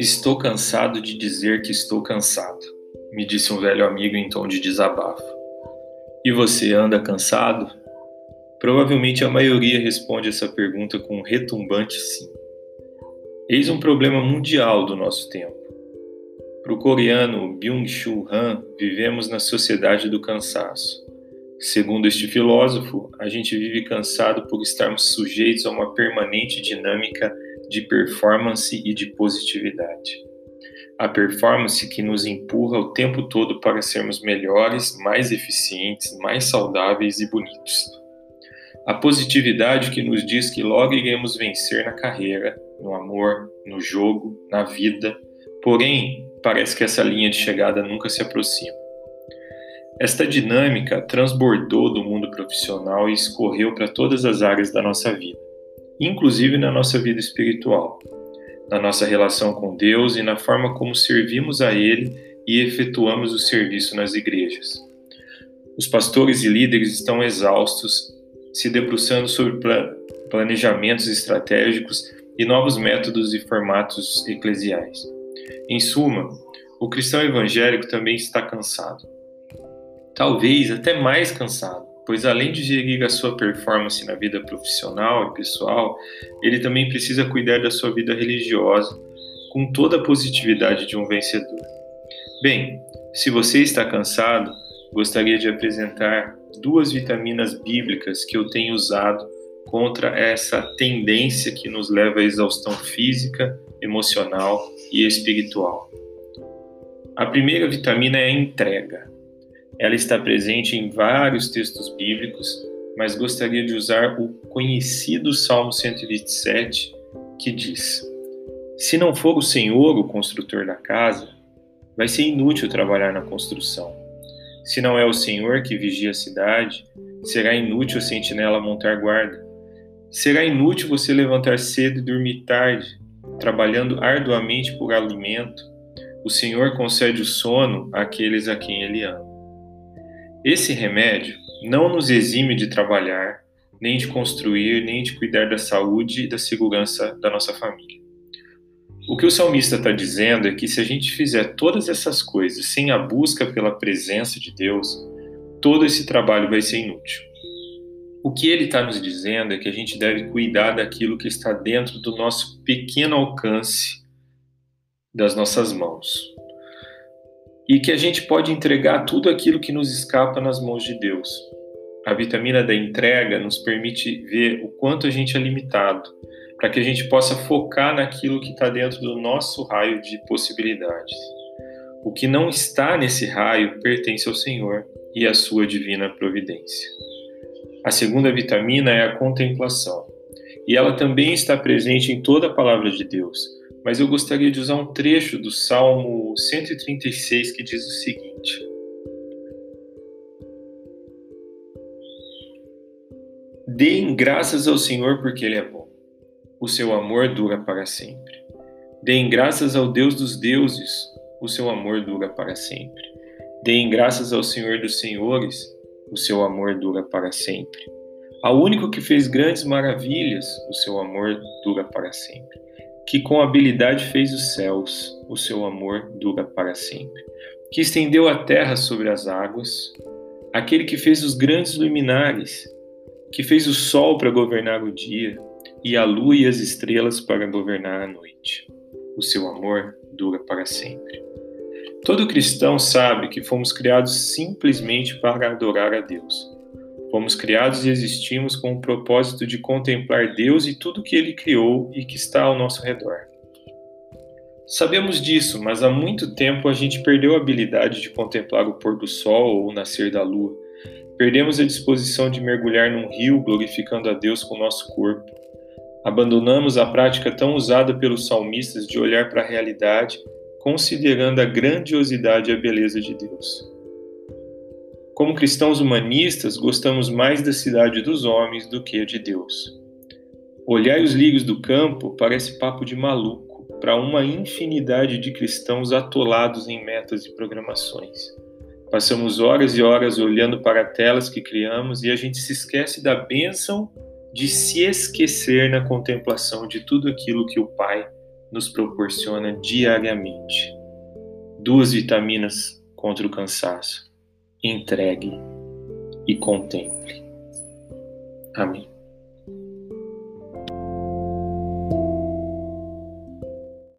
Estou cansado de dizer que estou cansado, me disse um velho amigo em tom de desabafo. E você anda cansado? Provavelmente a maioria responde essa pergunta com um retumbante sim. Eis um problema mundial do nosso tempo. Para o coreano Byung-Chul Han, vivemos na sociedade do cansaço. Segundo este filósofo, a gente vive cansado por estarmos sujeitos a uma permanente dinâmica de performance e de positividade. A performance que nos empurra o tempo todo para sermos melhores, mais eficientes, mais saudáveis e bonitos. A positividade que nos diz que logo iremos vencer na carreira, no amor, no jogo, na vida, porém, parece que essa linha de chegada nunca se aproxima. Esta dinâmica transbordou do mundo profissional e escorreu para todas as áreas da nossa vida inclusive na nossa vida espiritual, na nossa relação com Deus e na forma como servimos a Ele e efetuamos o serviço nas igrejas. Os pastores e líderes estão exaustos, se debruçando sobre planejamentos estratégicos e novos métodos e formatos eclesiais. Em suma, o cristão evangélico também está cansado. Talvez até mais cansado pois além de gerir a sua performance na vida profissional e pessoal, ele também precisa cuidar da sua vida religiosa com toda a positividade de um vencedor. Bem, se você está cansado, gostaria de apresentar duas vitaminas bíblicas que eu tenho usado contra essa tendência que nos leva à exaustão física, emocional e espiritual. A primeira vitamina é a entrega. Ela está presente em vários textos bíblicos, mas gostaria de usar o conhecido Salmo 127, que diz: Se não for o Senhor o construtor da casa, vai ser inútil trabalhar na construção. Se não é o Senhor que vigia a cidade, será inútil a sentinela montar guarda. Será inútil você levantar cedo e dormir tarde, trabalhando arduamente por alimento. O Senhor concede o sono àqueles a quem Ele ama. Esse remédio não nos exime de trabalhar, nem de construir, nem de cuidar da saúde e da segurança da nossa família. O que o salmista está dizendo é que se a gente fizer todas essas coisas sem a busca pela presença de Deus, todo esse trabalho vai ser inútil. O que ele está nos dizendo é que a gente deve cuidar daquilo que está dentro do nosso pequeno alcance das nossas mãos e que a gente pode entregar tudo aquilo que nos escapa nas mãos de Deus. A vitamina da entrega nos permite ver o quanto a gente é limitado, para que a gente possa focar naquilo que está dentro do nosso raio de possibilidades. O que não está nesse raio pertence ao Senhor e à sua divina providência. A segunda vitamina é a contemplação, e ela também está presente em toda a palavra de Deus mas eu gostaria de usar um trecho do Salmo 136 que diz o seguinte: Deem graças ao Senhor porque Ele é bom. O seu amor dura para sempre. Deem graças ao Deus dos deuses. O seu amor dura para sempre. Deem graças ao Senhor dos senhores. O seu amor dura para sempre. Ao único que fez grandes maravilhas, o seu amor dura para sempre que com habilidade fez os céus, o seu amor dura para sempre. Que estendeu a terra sobre as águas, aquele que fez os grandes luminares, que fez o sol para governar o dia e a lua e as estrelas para governar a noite. O seu amor dura para sempre. Todo cristão sabe que fomos criados simplesmente para adorar a Deus. Fomos criados e existimos com o propósito de contemplar Deus e tudo que Ele criou e que está ao nosso redor. Sabemos disso, mas há muito tempo a gente perdeu a habilidade de contemplar o pôr do sol ou o nascer da lua. Perdemos a disposição de mergulhar num rio glorificando a Deus com o nosso corpo. Abandonamos a prática tão usada pelos salmistas de olhar para a realidade, considerando a grandiosidade e a beleza de Deus. Como cristãos humanistas, gostamos mais da cidade dos homens do que a de Deus. Olhar os lírios do campo parece papo de maluco para uma infinidade de cristãos atolados em metas e programações. Passamos horas e horas olhando para telas que criamos e a gente se esquece da bênção de se esquecer na contemplação de tudo aquilo que o Pai nos proporciona diariamente. Duas vitaminas contra o cansaço. Entregue e contemple. Amém.